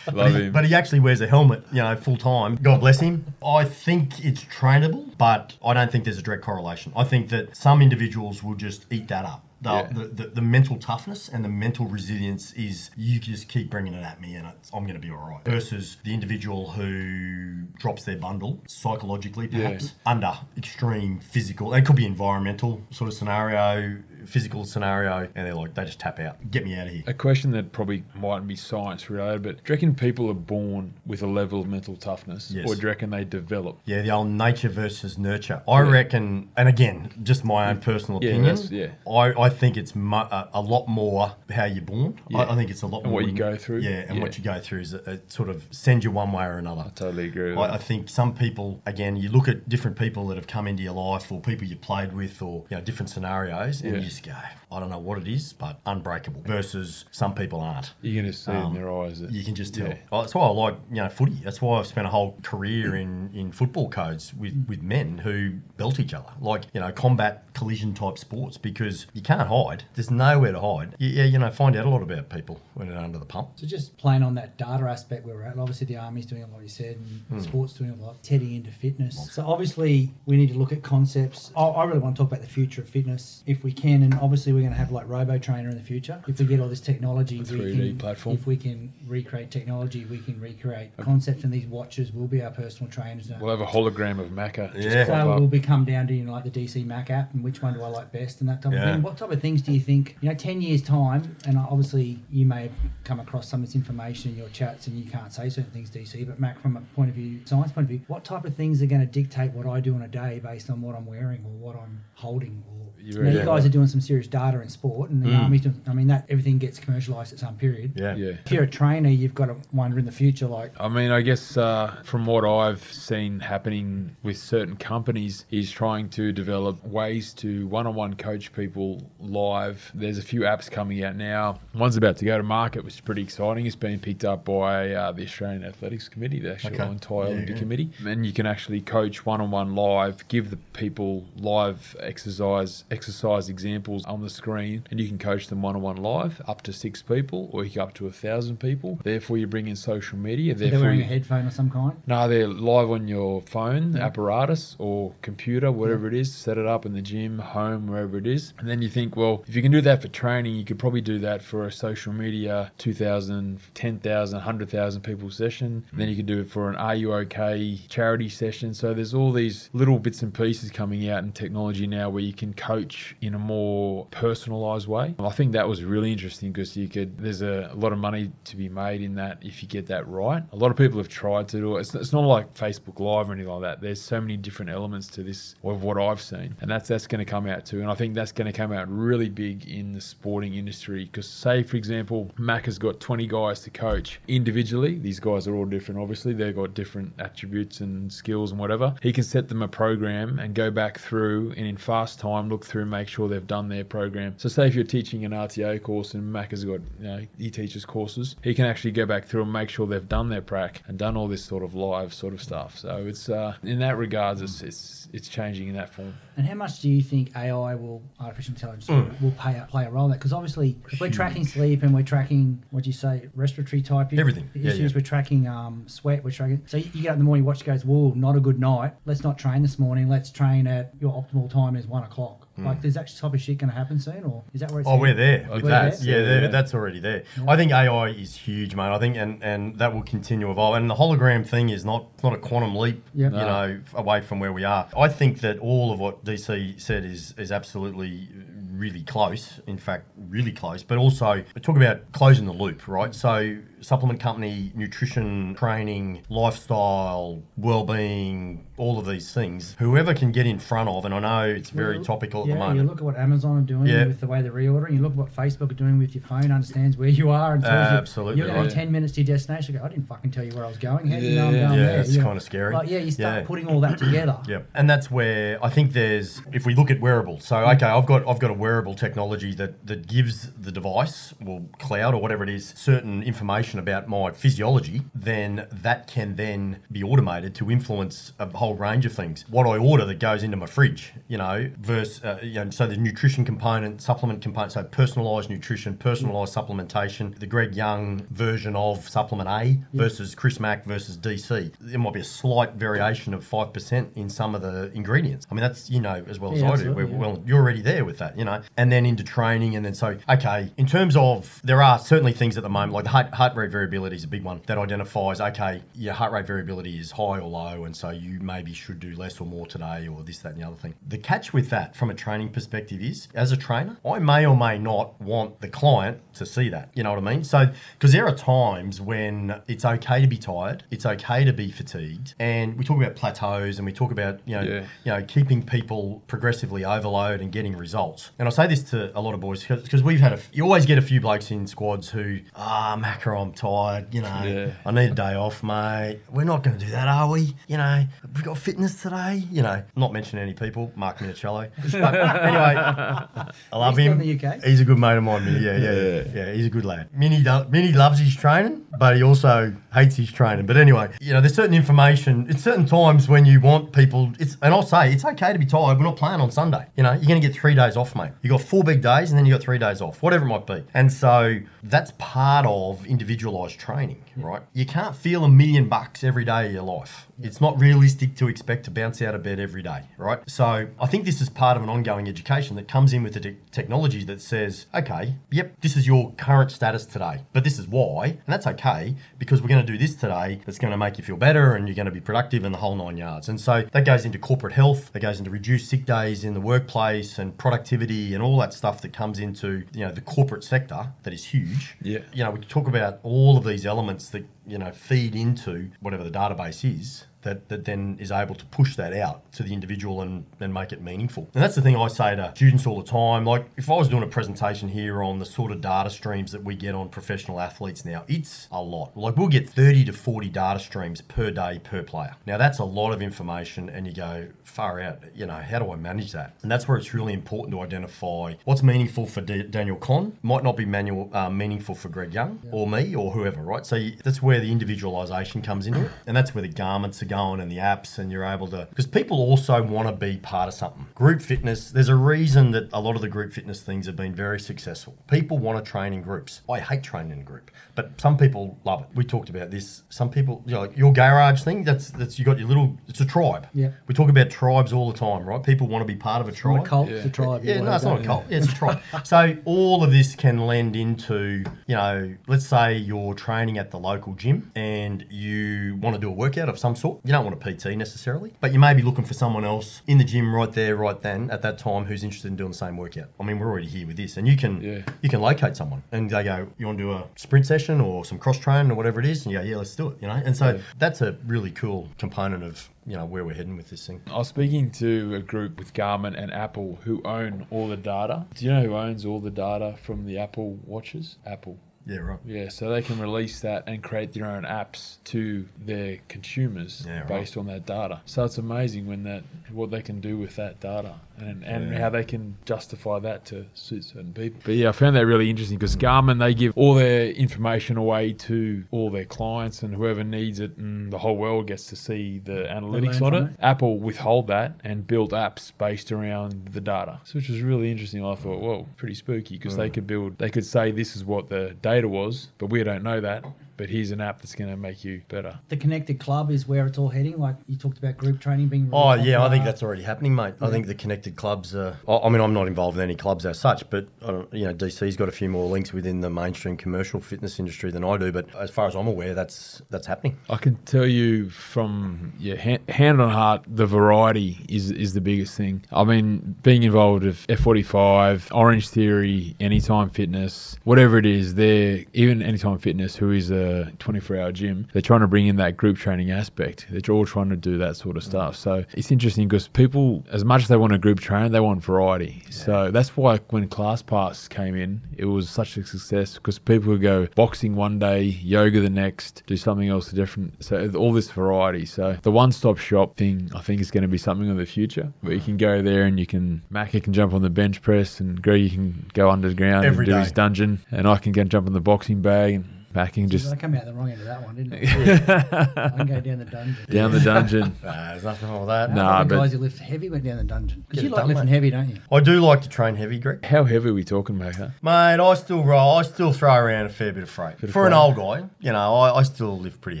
Speaker 4: but, he,
Speaker 5: him.
Speaker 4: but he actually wears a helmet, you know, full time. God bless him. I think it's trainable, but I don't think there's a direct correlation. I think that some individuals will just eat that up. the,
Speaker 5: Yeah.
Speaker 4: the, the, the mental toughness and the mental resilience is you just keep bringing it at me and it's, I'm going to be all right. Versus the individual who drops their bundle psychologically, perhaps under extreme physical. It could be environmental sort of scenario, physical scenario, and they're like, they just tap out. Get me out of here.
Speaker 5: A question that probably mightn't be science related, but do you reckon people are born with a level of mental toughness?
Speaker 4: Yes.
Speaker 5: Or do you reckon they develop?
Speaker 4: Yeah, the old nature versus nurture. I reckon, and again, just my own personal
Speaker 5: Yeah,
Speaker 4: opinion.
Speaker 5: yeah.
Speaker 4: I, I think it's mu- a, a lot more how you're born.
Speaker 5: Yeah.
Speaker 4: I, I think it's a lot
Speaker 5: And
Speaker 4: more
Speaker 5: what you
Speaker 4: in-
Speaker 5: go through.
Speaker 4: Yeah, and
Speaker 5: Yeah.
Speaker 4: what you go through is it, it sort of sends you one way or another.
Speaker 5: I totally agree with
Speaker 4: I,
Speaker 5: that.
Speaker 4: I think some people, again, you look at different people that have come into your life or people you played with or you know different scenarios, and
Speaker 5: Yeah.
Speaker 4: you just go, I don't know what it is, but unbreakable. Versus some people aren't.
Speaker 5: You're going to see in their eyes that
Speaker 4: Um, You can just tell.
Speaker 5: Yeah.
Speaker 4: Oh, that's why I like you know footy. That's why I've spent a whole career in, in football codes with, with men who belt each other, like you know combat collision type sports, because you can't hide. There's nowhere to hide. You, yeah, you know, find out a lot about people when they're under the pump.
Speaker 1: So just playing on that data aspect where we're at, obviously the army's doing a lot, you said, and sports doing a lot, heading into fitness. So obviously we need to look at concepts. I, I really want to talk about the future of fitness if we can, and obviously we're going to have like Robo Trainer in the future. If we get all this technology, we
Speaker 5: 3D
Speaker 1: can,
Speaker 5: platform.
Speaker 1: If we can recreate technology, we can recreate concepts, and these watches will be our personal trainers.
Speaker 5: We'll have a hologram of Macca.
Speaker 4: Yeah.
Speaker 5: pop
Speaker 1: So we'll be come down to you know, like the DC Mac app and which one do I like best and that type
Speaker 4: Yeah.
Speaker 1: of thing. What type of things do you think, you know, 10 years' time, and obviously you may have come across some of this information in your chats and you can't say certain things, DC, but Mac, from a point of view, science point of view, what type of things are going to dictate what I do in a day based on what I'm wearing or what I'm holding? Or,
Speaker 5: You're
Speaker 1: know, you guys are doing some serious data in sport and the army's doing, I mean, that everything gets commercialised at some period.
Speaker 4: Yeah.
Speaker 5: Yeah.
Speaker 1: If you're a trainer, you've got to wonder in the future, like,
Speaker 5: I mean, I guess uh, from what I've seen happening with certain companies is trying to develop ways to one-on-one coach people live. There's a few apps coming out now. One's about to go to market, which is pretty exciting. It's being picked up by uh, the Australian Athletics Committee, the actual
Speaker 4: Okay.
Speaker 5: entire
Speaker 4: Yeah,
Speaker 5: Olympic
Speaker 4: yeah.
Speaker 5: Committee, and you can actually coach one-on-one live, give the people live exercise exercise examples on the screen, and you can coach them one-on-one live up to six people, or you can up to a thousand people. Therefore, you bring in social media.
Speaker 1: they're wearing a headphone of some kind.
Speaker 5: no, they're live on your phone, apparatus, or computer, whatever it is. Set it up in the gym, home, wherever it is. And then you think, well, if you can do that for training, you could probably do that for a social media 2,000, 10,000, 100,000 people session. And then you could do it for an Are You OK charity session. So there's all these little bits and pieces coming out in technology now where you can coach in a more personalized way. I think that was really interesting because you could, there's a, lot of money to be made in that if you get that right. A lot of people have tried to do it. It's, it's not like Facebook Live or anything like that. There's so many different elements to this of what I've seen, and that's that's going to come out too. And I think that's going to come out really big in the sporting industry. Because say, for example, Mac has got 20 guys to coach individually. These guys are all different. Obviously, they've got different attributes and skills and whatever. He can set them a program and go back through and in fast time look through, make sure they've done their program. So say if you're teaching an RTO course and Mac has got, you know, he teaches courses, he can actually go back through and make sure they've done their prac and done all this sort of live sort of stuff. So it's uh, in that regards, it's, it's it's changing in that form.
Speaker 1: And how much do you think AI will, artificial intelligence,
Speaker 4: Mm.
Speaker 1: will play a, play a role in that? Because obviously, if we're tracking sleep and we're tracking, what do you say, respiratory type
Speaker 4: Everything. Yeah,
Speaker 1: issues,
Speaker 4: yeah.
Speaker 1: we're tracking um, sweat, we're tracking. So you, you get up in the morning, watch goes, whoa, not a good night. Let's not train this morning. Let's train at your optimal time is one o'clock. Like, is that type of shit going to happen soon, or is that where it's?
Speaker 4: Mm. Oh, we're there with
Speaker 1: We're
Speaker 4: that.
Speaker 1: there?
Speaker 4: Yeah, they're-
Speaker 5: Yeah.
Speaker 4: that's already there. I think AI is huge, mate. I think, and, and that will continue to evolve. And the hologram thing is not not a quantum leap,
Speaker 1: Yep.
Speaker 4: you
Speaker 1: No.
Speaker 4: know, away from where we are. I think that all of what DC said is is absolutely really close. In fact, really close. But also, talk about closing the loop, right? So, supplement company, nutrition, training, lifestyle, well-being, all of these things. Whoever can get in front of, and I know it's very
Speaker 1: Well,
Speaker 4: topical at
Speaker 1: yeah,
Speaker 4: the moment.
Speaker 1: you look at what Amazon are doing
Speaker 4: Yeah.
Speaker 1: with the way they're reordering. You look at what Facebook are doing with your phone, understands where you are, and tells you
Speaker 4: Absolutely
Speaker 1: you're going
Speaker 4: right.
Speaker 1: ten minutes to your destination. You go, I didn't fucking tell you where I was going. How do you
Speaker 5: Yeah,
Speaker 1: know I'm going
Speaker 4: yeah,
Speaker 1: there?
Speaker 4: it's
Speaker 1: You know,
Speaker 4: kinda scary.
Speaker 1: Like, yeah, you start
Speaker 4: Yeah.
Speaker 1: putting all that together. [clears throat]
Speaker 4: Yep. And that's where I think there's if we look at wearables. So okay, I've got I've got a wearable technology that that gives the device, well, cloud or whatever it is, certain information information about my physiology, then that can then be automated to influence a whole range of things. What I order that goes into my fridge, you know, versus, uh, you know, so the nutrition component, supplement component, so personalised nutrition, personalised supplementation, the Greg Young version of supplement A versus Chris Mack versus DC. There might be a slight variation of 5% in some of the ingredients. I mean, that's, you know, as well as
Speaker 1: Yeah,
Speaker 4: I do. We're,
Speaker 1: yeah.
Speaker 4: well, you're already there with that, you know, and then into training, and then so okay. In terms of there are certainly things at the moment like the heart, heart rate variability is a big one that identifies okay, your heart rate variability is high or low, and so you maybe should do less or more today, or this, that, and the other thing. The catch with that from a training perspective is, as a trainer, I may or may not want the client to see that. You know what I mean? So because there are times when it's okay to be tired, it's okay to be fatigued, and we talk about plateaus, and we talk about you know
Speaker 5: Yeah.
Speaker 4: you know, keeping people progressively overload and getting results. And I say this to a lot of boys because we've had a, you always get a few blokes in squads who, ah, Macca, I'm tired, you know,
Speaker 5: Yeah.
Speaker 4: I need a day off, mate. We're not going to do that, are we? You know, got fitness today? You know, not mentioning any people, Mark Minichiello. [laughs] But anyway, I love
Speaker 1: He's
Speaker 4: him.
Speaker 1: still in the UK?
Speaker 4: He's a good mate of mine, Minnie. Yeah, yeah, yeah. Yeah, he's a good lad. Minnie, do- Minnie loves his training, but he also hates his training. But anyway, you know, there's certain information, it's certain times when you want people, it's, and I'll say, it's okay to be tired. We're not playing on Sunday. You know, you're going to get three days off, mate. You got four big days and then you got three days off, whatever it might be. And so that's part of individualized training, right? You can't feel a million bucks every day of your life. It's not realistic to expect to bounce out of bed every day, right? So I think this is part of an ongoing education that comes in with the te- technology that says, okay, yep, this is your current status today, but this is why, and that's okay because we're going to do this today that's going to make you feel better and you're going to be productive in the whole nine yards. And so that goes into corporate health, that goes into reduced sick days in the workplace and productivity and all that stuff that comes into you know the corporate sector that is huge.
Speaker 5: Yeah.
Speaker 4: You know, we talk about all of these elements that you know feed into whatever the database is that, that then is able to push that out to the individual and, and make it meaningful. And that's the thing I say to students all the time. Like, if I was doing a presentation here on the sort of data streams that we get on professional athletes now, it's a lot. Like, we'll get 30 to 40 data streams per day per player. Now, that's a lot of information, and you go, far out, you know, how do I manage that? And that's where it's really important to identify what's meaningful for D- Daniel Conn, might not be manual, uh, meaningful for Greg Young or me or whoever, right? So you, that's where the individualization comes into it. And that's where the garments are going and the apps, and you're able to, because people also want to be part of something. Group fitness, there's a reason that a lot of the group fitness things have been very successful. People want to train in groups. I hate training in a group, but some people love it. We talked about this. Some people, you know, like your garage thing, that's, that's, you got your little, it's a tribe.
Speaker 1: Yeah.
Speaker 4: We talk about tribes all the time, right? People want to be part of a
Speaker 1: Not
Speaker 4: tribe.
Speaker 1: a cult, it's a tribe.
Speaker 4: Yeah, no, it's [laughs] not a cult. Yeah, it's a tribe. so all of this can lend into, you know, let's say you're training at the local gym and you want to do a workout of some sort. You don't want a PT necessarily, but you may be looking for someone else in the gym right there, right then, at that time, who's interested in doing the same workout. I mean, we're already here with this, and you can
Speaker 5: Yeah.
Speaker 4: you can locate someone and they go, you want to do a sprint session or some cross training or whatever it is, and you go, yeah, let's do it. You know, and so that's a really cool component of you know where we're heading with this thing.
Speaker 5: I was speaking to a group with Garmin and Apple who own all the data. Do you know who owns all the data from the Apple watches? Apple.
Speaker 4: Yeah, right.
Speaker 5: Yeah, so they can release that and create their own apps to their consumers
Speaker 4: Yeah, right.
Speaker 5: based on that data. So it's amazing when that what they can do with that data and, and
Speaker 4: Yeah.
Speaker 5: how they can justify that to suit certain people. But yeah, I found that really interesting because Garmin they give all their information away to all their clients and whoever needs it, and the whole world gets to see the analytics on
Speaker 1: from
Speaker 5: it. Apple withhold that and build apps based around the data, so which was really interesting. I thought, well, pretty spooky because they mm. could build, they could say this is what the data was, but we don't know that. But here's an app that's going to make you better.
Speaker 1: The connected club is where it's all heading. Like you talked about group training being. really
Speaker 4: Oh yeah, I think that's already happening, mate. I think the connected clubs. Are, I I mean, I'm not involved in any clubs as such, but uh, you know, DC's got a few more links within the mainstream commercial fitness industry than I do. But as far as I'm aware, that's that's happening.
Speaker 5: I can tell you from yeah, hand, hand on heart, the variety is is the biggest thing. I mean, being involved with F45, Orange Theory, Anytime Fitness, whatever it is, they're even Anytime Fitness, who is a 24 hour gym, they're trying to bring in that group training aspect. They're all trying to do that sort of mm. stuff. So it's interesting because people, as much as they want a group train, they want variety. So that's why when Class ClassPass came in, it was such a success because people would go boxing one day, yoga the next, do something else different. So all this variety. So the one-stop shop thing, I think, is going to be something of the future where you mm. can go there and you can Macca can jump on the bench press and Greg you can go underground
Speaker 4: Every
Speaker 5: and do
Speaker 4: day.
Speaker 5: his dungeon, and I can go and jump on the boxing bag and Backing just
Speaker 1: I come out the wrong end of that one, didn't I? I can go down the dungeon.
Speaker 5: down the dungeon. [laughs]
Speaker 4: Nah, there's nothing wrong with that.
Speaker 5: Nah,
Speaker 1: Nah, the
Speaker 5: but-
Speaker 1: guys who lift heavy went down the dungeon. Because
Speaker 4: Get
Speaker 1: you like lifting
Speaker 4: mate.
Speaker 1: heavy, don't you?
Speaker 4: I do like to train heavy, Greg.
Speaker 5: How heavy are we talking, mate? Huh?
Speaker 4: Mate, I still roll. I still throw around a fair bit of freight.
Speaker 5: of
Speaker 4: For an
Speaker 5: freight.
Speaker 4: old guy, you know, I, I still lift pretty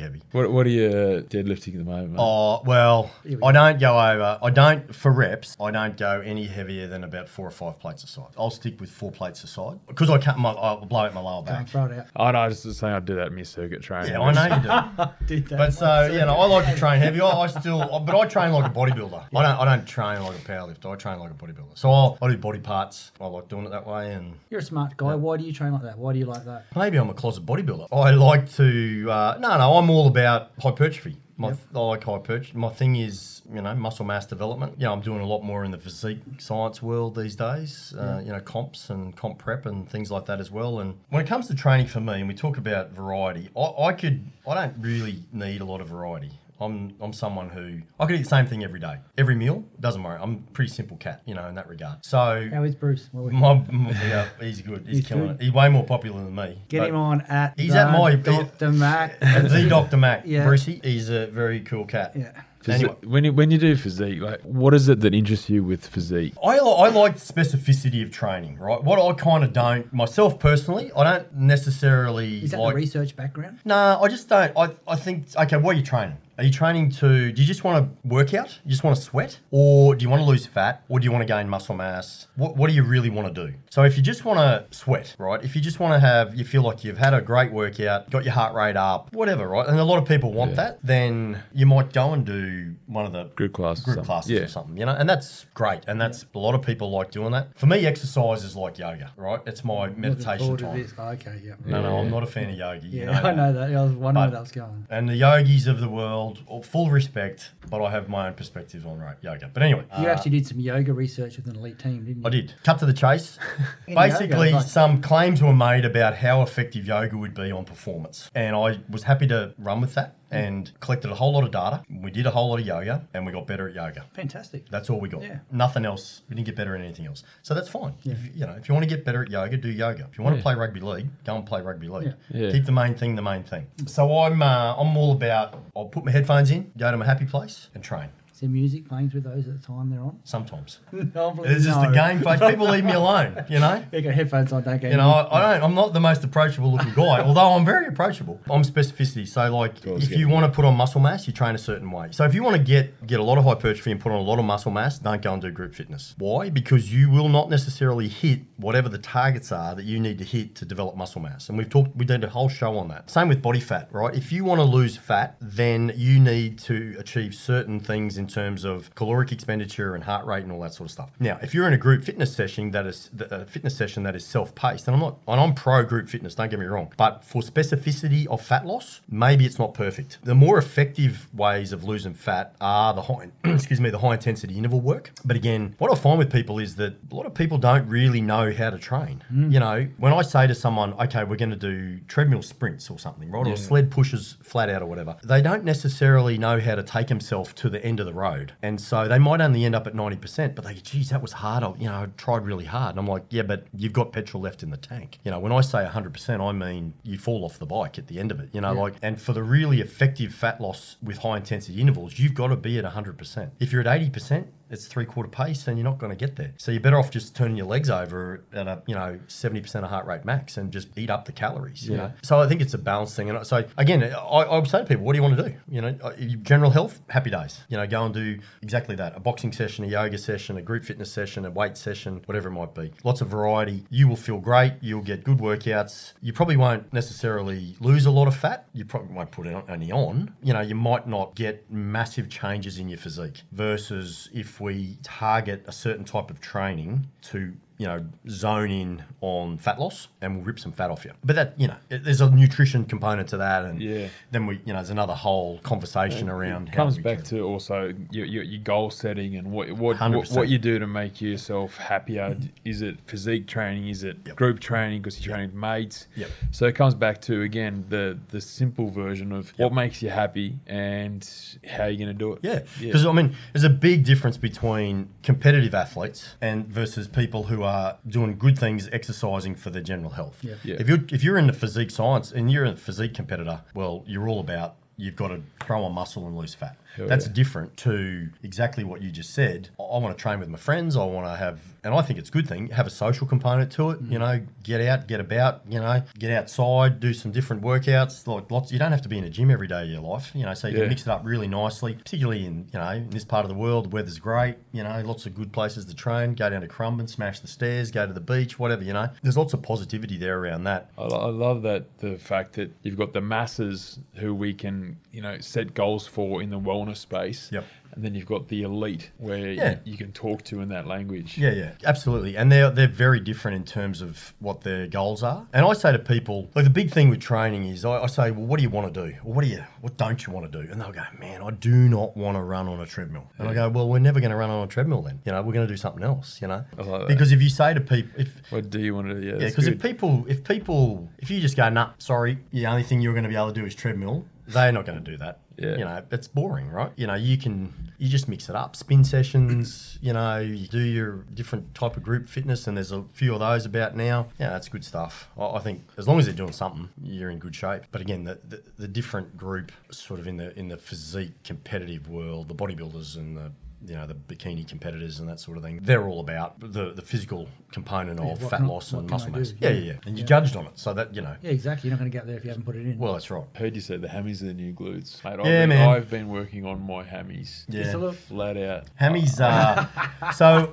Speaker 4: heavy.
Speaker 5: What What are you uh, deadlifting at the moment? Mate?
Speaker 4: Oh well,
Speaker 1: we
Speaker 4: I don't go over. I don't for reps. I don't go any heavier than about four or five plates aside. I'll stick with four plates aside because I can't. My, I'll blow out my lower
Speaker 1: Can't
Speaker 4: back.
Speaker 1: throw it out.
Speaker 5: Oh no, I was just saying I do that in my circuit training.
Speaker 4: Yeah, I know you do. [laughs]
Speaker 1: Did that.
Speaker 4: But so you know, I like to train heavy. I, I still, but I train like a bodybuilder. I don't. I don't train like a powerlifter. I train like a bodybuilder. So I'll, I do body parts. I like doing it that way, and
Speaker 1: You're a smart guy. Why do you train like that? Why do you like that?
Speaker 4: maybe I'm a closet bodybuilder. I like to. Uh, no, no, I'm all about hypertrophy. My,
Speaker 1: Yep.
Speaker 4: I like hypertrophy. My thing is, you know, muscle mass development. You know, I'm doing a lot more in the physique science world these days. Uh, you know, comps and comp prep and things like that as well. And when it comes to training for me, and we talk about variety, I, I could. I don't really need a lot of variety. I'm I'm someone who I could eat the same thing every day, every meal. Doesn't worry. I'm a pretty simple cat, you know, in that regard. So
Speaker 1: How is Bruce?
Speaker 4: My, my- yeah, he's good. He's,
Speaker 1: He's
Speaker 4: killing
Speaker 1: good.
Speaker 4: it. He's way more popular than me.
Speaker 1: Get
Speaker 4: But-
Speaker 1: him on at
Speaker 4: He's
Speaker 1: the [laughs]
Speaker 4: at my-
Speaker 1: Dr. Mac.
Speaker 4: the Dr. Mac,
Speaker 1: Yeah.
Speaker 4: Brucey, he's a very cool cat.
Speaker 1: Yeah.
Speaker 4: Anyway.
Speaker 5: when you when you do physique, like what is it that interests you with physique?
Speaker 4: I, I like specificity of training, right? What I kind of don't, myself personally, I don't necessarily
Speaker 1: Is that
Speaker 4: like.
Speaker 1: the research background?
Speaker 4: No, I just don't. I, I think, okay, what are you training? Are you training to, do you just want to work out? You just want to sweat? Or do you want to lose fat? Or do you want to gain muscle mass? What, what do you really want to do? So if you just want to sweat, right? If you just want to have, you feel like you've had a great workout, got your heart rate up, whatever, right? And a lot of people want
Speaker 5: Yeah.
Speaker 4: that, then you might go and do one of the
Speaker 5: Group classes,
Speaker 4: group
Speaker 5: something.
Speaker 4: classes
Speaker 5: Yeah.
Speaker 4: or something, you know? And that's great. And that's, a lot of people like doing that. For me, exercise is like yoga, right? It's my
Speaker 1: Looking
Speaker 4: meditation
Speaker 1: forward to
Speaker 4: time.
Speaker 1: this. Ah, okay, yeah.
Speaker 4: No, no, I'm not a fan of yogi.
Speaker 1: Yeah,
Speaker 4: you know [laughs]
Speaker 1: I know that. I was wondering
Speaker 4: But-
Speaker 1: where that was going.
Speaker 4: And the yogis of the world, all- full respect, but I have my own perspectives on right yoga. But anyway,
Speaker 1: You
Speaker 4: uh,
Speaker 1: actually did some yoga research with an elite team, didn't you?
Speaker 4: I did. Cut to the chase. [laughs] [laughs] Basically,
Speaker 1: yoga, like-
Speaker 4: some claims were made about how effective yoga would be on performance. And I was happy to run with that and collected a whole lot of data. We did a whole lot of yoga and we got better at yoga.
Speaker 1: Fantastic.
Speaker 4: That's all we got.
Speaker 1: Yeah.
Speaker 4: Nothing else. We didn't get better at anything else. So that's fine. If, you know, if you want to get better at yoga, do yoga. If you want
Speaker 5: Yeah.
Speaker 4: to play rugby league, go and play rugby league.
Speaker 5: Yeah. Yeah.
Speaker 4: Keep the main thing the main thing. So I'm uh, I'm all about. I'll put my headphones in, go to my happy place, and train.
Speaker 1: Is there music playing through those at the time they're on?
Speaker 4: Sometimes
Speaker 1: Probably
Speaker 4: it's just the game face. People leave me alone. You know. [laughs]
Speaker 1: You got headphones on, don't go.
Speaker 4: You know, I, I don't. I'm not the most approachable looking guy, [laughs] although I'm very approachable. I'm specificity. So, like, if you want to put on muscle mass, you train a certain way. So, if you want to get get a lot of hypertrophy and put on a lot of muscle mass, don't go and do group fitness. Why? Because you will not necessarily hit whatever the targets are that you need to hit to develop muscle mass. And we've talked. We did a whole show on that. Same with body fat, right? If you want to lose fat, then you need to achieve certain things in terms of caloric expenditure and heart rate and all that sort of stuff. Now, if you're in a group fitness session that is a uh, fitness session that is self-paced, and I'm not, and I'm pro group fitness, don't get me wrong, but for specificity of fat loss, maybe it's not perfect. The more effective ways of losing fat are the high, [clears throat] excuse me, the high intensity interval work. But again, what I find with people is that a lot of people don't really know how to train. Mm. You know, when I say to someone, okay, we're going to do treadmill sprints or something, right, or sled pushes flat out or whatever, they don't necessarily know how to take themselves to the end of the road, and so they might only end up at ninety percent. But they, go, geez, that was hard. I, you know, I tried really hard, and I'm like, yeah, but you've got petrol left in the tank. You know, when I say hundred percent, I mean you fall off the bike at the end of it. You know, like, and for the really effective fat loss with high intensity intervals, you've got to be at hundred percent. If you're at eighty percent, it's three quarter pace and you're not going to get there. So you're better off just turning your legs over at a, you know, 70% of heart rate max and just eat up the calories, you know? So I think it's a balanced thing. And so again, I, I would say to people, what do you want to do? You know, uh, general health, happy days. You know, go and do exactly that. A boxing session, a yoga session, a group fitness session, a weight session, whatever it might be. Lots of variety. You will feel great. You'll get good workouts. You probably won't necessarily lose a lot of fat. You probably won't put it on- any on. You know, you might not get massive changes in your physique versus if we target a certain type of training to you know, zone in on fat loss and we'll rip some fat off you. But that, you know, it, there's a nutrition component to that. And
Speaker 5: Yeah.
Speaker 4: then we, you know, there's another whole conversation around
Speaker 5: It comes back
Speaker 4: can-
Speaker 5: to also your, your, your goal setting and what what, what what you do to make yourself happier. Mm-hmm. Is it physique training? Is it
Speaker 4: Yep.
Speaker 5: group training because you're training with mates?
Speaker 4: Yep.
Speaker 5: So it comes back to again the the simple version of what makes you happy and how you're going to do it.
Speaker 4: Yeah, because I mean, there's a big difference between competitive athletes and versus people who are doing good things, exercising for their general health.
Speaker 1: Yeah.
Speaker 5: Yeah.
Speaker 4: If you're if you're in the physique science and you're a physique competitor, well, you're all about you've got to throw on muscle and lose fat.
Speaker 5: Hell
Speaker 4: That's
Speaker 5: yeah.
Speaker 4: different to exactly what you just said. I, I want to train with my friends. I want to have, and I think it's a good thing, have a social component to it. You mm. know, get out, get about. You know, get outside, do some different workouts. Like lots, you don't have to be in a gym every day of your life. You know, so you
Speaker 5: Yeah.
Speaker 4: can mix it up really nicely. Particularly in you know in this part of the world, the weather's great. You know, lots of good places to train. Go down to Currumbin, smash the stairs, go to the beach, whatever. You know, there's lots of positivity there around that.
Speaker 5: I, I love that the fact that you've got the masses who we can, you know, set goals for in the wellness space.
Speaker 4: Yep.
Speaker 5: And then you've got the elite where
Speaker 4: Yeah.
Speaker 5: you, you can talk to in that language.
Speaker 4: Yeah, yeah, absolutely. And they're they're very different in terms of what their goals are. And I say to people, like the big thing with training is I, I say, well, what do you want to do? Or what do you what don't you want to do? And they'll go, man, I do not want to run on a treadmill. And I go, well, we're never going to run on a treadmill then. You know, we're going to do something else. You know,
Speaker 5: like
Speaker 4: because if you say to people, if
Speaker 5: What do you want to do? Yeah,
Speaker 4: yeah, because if people, if people, if you just go, nah, sorry, the only thing you're going to be able to do is treadmill, they're not going to do that.
Speaker 5: Yeah.
Speaker 4: You know, it's boring, right? You know, you can, you just mix it up. Spin sessions, [clears throat] you know, you do your different type of group fitness, and there's a few of those about now. Yeah, that's good stuff. I, I think as long as they're doing something, you're in good shape. But again, the, the, the different group, sort of in the in the physique competitive world, the bodybuilders and the you know the bikini competitors and that sort of thing. They're all about the the physical component
Speaker 1: Yeah,
Speaker 4: of
Speaker 1: what
Speaker 4: fat
Speaker 1: can
Speaker 4: loss and muscle mass. Yeah,
Speaker 1: Yeah.
Speaker 4: yeah, yeah. And you
Speaker 1: Yeah.
Speaker 4: judged on it, so that you know.
Speaker 1: Yeah, exactly. You're not going to get there if you haven't put it in.
Speaker 4: Well, that's right.
Speaker 5: heard you say the hammies are the new glutes. Mate, I've,
Speaker 4: Yeah,
Speaker 5: been,
Speaker 4: man.
Speaker 5: I've been working on my hammies.
Speaker 4: Yeah.
Speaker 5: Flat out.
Speaker 4: Hammy's uh, so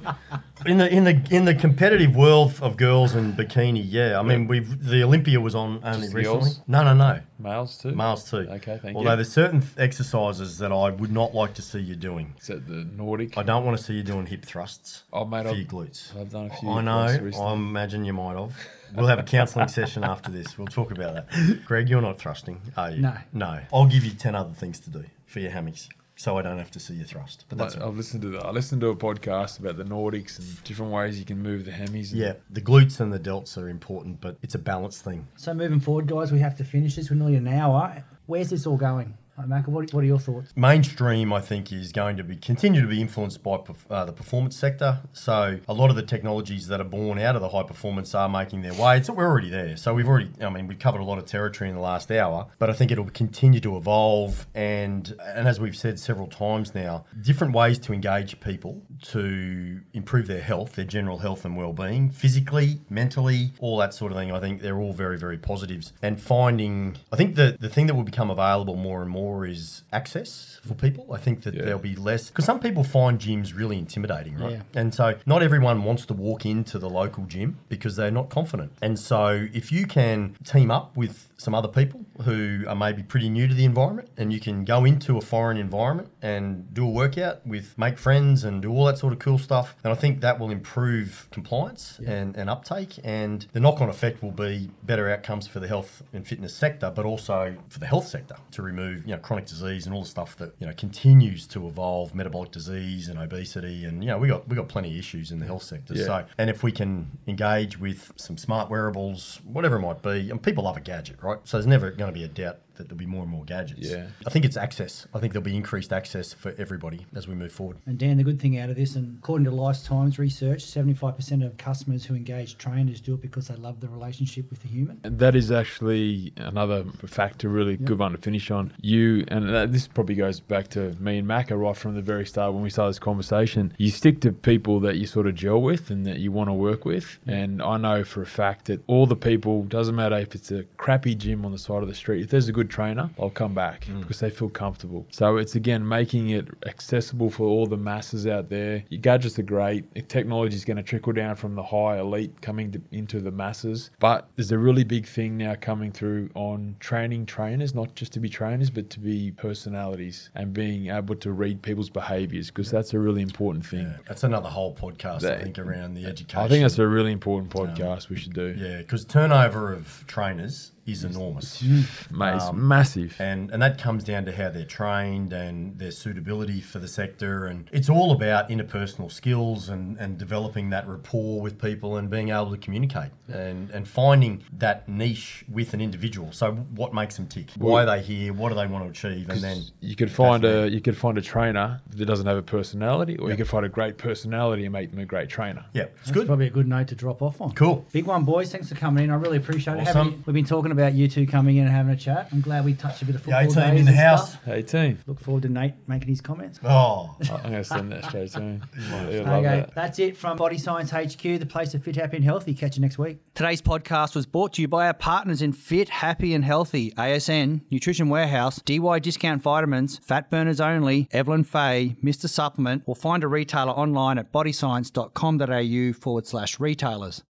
Speaker 4: in the in the in the competitive world of girls and bikini, yeah. I mean, we've the Olympia was on only
Speaker 5: Just
Speaker 4: recently.
Speaker 5: girls?
Speaker 4: No, no, no,
Speaker 5: Males too?
Speaker 4: males too.
Speaker 5: Okay, thank
Speaker 4: Although
Speaker 5: you.
Speaker 4: Although there's certain th- exercises that I would not like to see you doing.
Speaker 5: Is that the Nordic?
Speaker 4: I don't want to see you doing hip thrusts
Speaker 5: Oh, mate,
Speaker 4: for
Speaker 5: I've-
Speaker 4: your glutes.
Speaker 5: I've done a few
Speaker 4: I know.
Speaker 5: recently.
Speaker 4: I imagine you might have. We'll have a counselling session after this. We'll talk about that. Greg, you're not thrusting, are you?
Speaker 1: No.
Speaker 4: No. I'll give you ten other things to do for your hammies, so I don't have to see you thrust. But that's
Speaker 5: Mate. I've listened to that. I listened to a podcast about the Nordics and different ways you can move the hemis. and-
Speaker 4: Yeah, the glutes and the delts are important, but it's a balance thing.
Speaker 1: So moving forward, guys, we have to finish this. We're nearly an hour. Where's this all going? Macca, what, what are your thoughts?
Speaker 4: Mainstream, I think, is going to be continue to be influenced by uh, the performance sector. So a lot of the technologies that are born out of the high performance are making their way. It's we're already there. So we've already, I mean, we've covered a lot of territory in the last hour, but I think it'll continue to evolve. And and as we've said several times now, different ways to engage people to improve their health, their general health and well-being, physically, mentally, all that sort of thing. I think they're all very, very positives. And finding, I think the the thing that will become available more and more is access for people. I think that
Speaker 5: Yeah.
Speaker 4: there'll be less because some people find gyms really intimidating, right?
Speaker 1: Yeah.
Speaker 4: And so not everyone wants to walk into the local gym because they're not confident. And so if you can team up with some other people who are maybe pretty new to the environment and you can go into a foreign environment and do a workout with make friends and do all that sort of cool stuff, then I think that will improve compliance and, and uptake and the knock-on effect will be better outcomes for the health and fitness sector, but also for the health sector to remove, you know, chronic disease and all the stuff that, you know, continues to evolve, metabolic disease and obesity and you know, we got we got plenty of issues in the health sector.
Speaker 5: Yeah.
Speaker 4: So and if we can engage with some smart wearables, whatever it might be, and people love a gadget, right? So there's never going to be a doubt that there'll be more and more gadgets.
Speaker 5: Yeah.
Speaker 4: I think it's access. I think there'll be increased access for everybody as we move forward.
Speaker 1: And Dan, the good thing out of this, and according to Lifetime's research, 75% of customers who engage trainers do it because they love the relationship with the human.
Speaker 5: And that is actually another factor, really good one to finish on. You, and this probably goes back to me and Macca right from the very start when we started this conversation. You stick to people that you sort of gel with and that you want to work with. And I know for a fact that all the people, doesn't matter if it's a crappy gym on the side of the street, if there's a good trainer, I'll come back mm. because they feel comfortable. So it's again making it accessible for all the masses out there. Your gadgets are great. Technology is going to trickle down from the high elite coming to, into the masses. But there's a really big thing now coming through on training trainers, not just to be trainers, but to be personalities and being able to read people's behaviors because that's a really important thing.
Speaker 4: That's another whole podcast, I think, around the education.
Speaker 5: I think that's a really important um, podcast we should do.
Speaker 4: Yeah, because turnover of trainers is enormous.
Speaker 5: Mate, it's
Speaker 4: Um,
Speaker 5: massive.
Speaker 4: And, and that comes down to how they're trained and their suitability for the sector. And it's all about interpersonal skills and, and developing that rapport with people and being able to communicate and, and finding that niche with an individual. So, what makes them tick? Why are they here? What do they want to achieve? And then
Speaker 5: you could find a you could find a trainer that doesn't have a personality, or you could find a great personality and make them a great trainer.
Speaker 4: yeah, it's
Speaker 1: That's
Speaker 4: good.
Speaker 1: probably a good note to drop off on.
Speaker 4: Cool.
Speaker 1: Big one, boys. Thanks for coming in. I really appreciate it. Having- we've been talking about you two coming in and having a chat. I'm glad we touched a bit of
Speaker 4: The
Speaker 1: football.
Speaker 4: A team
Speaker 1: days
Speaker 4: in the house.
Speaker 1: stuff.
Speaker 5: Hey team,
Speaker 1: Look forward to Nate making his comments.
Speaker 4: Oh,
Speaker 5: I'm going to send that straight to him. [laughs] He'll
Speaker 1: Okay,
Speaker 5: that.
Speaker 1: that's it from Body Science HQ, the place of fit, happy, and healthy. Catch you next week. Today's podcast was brought to you by our partners in Fit, Happy, and Healthy, ASN, Nutrition Warehouse, DY Discount Vitamins, Fat Burners Only, Evelyn Faye, Mr. Supplement, or find a retailer online at bodyscience.com.au forward slash retailers.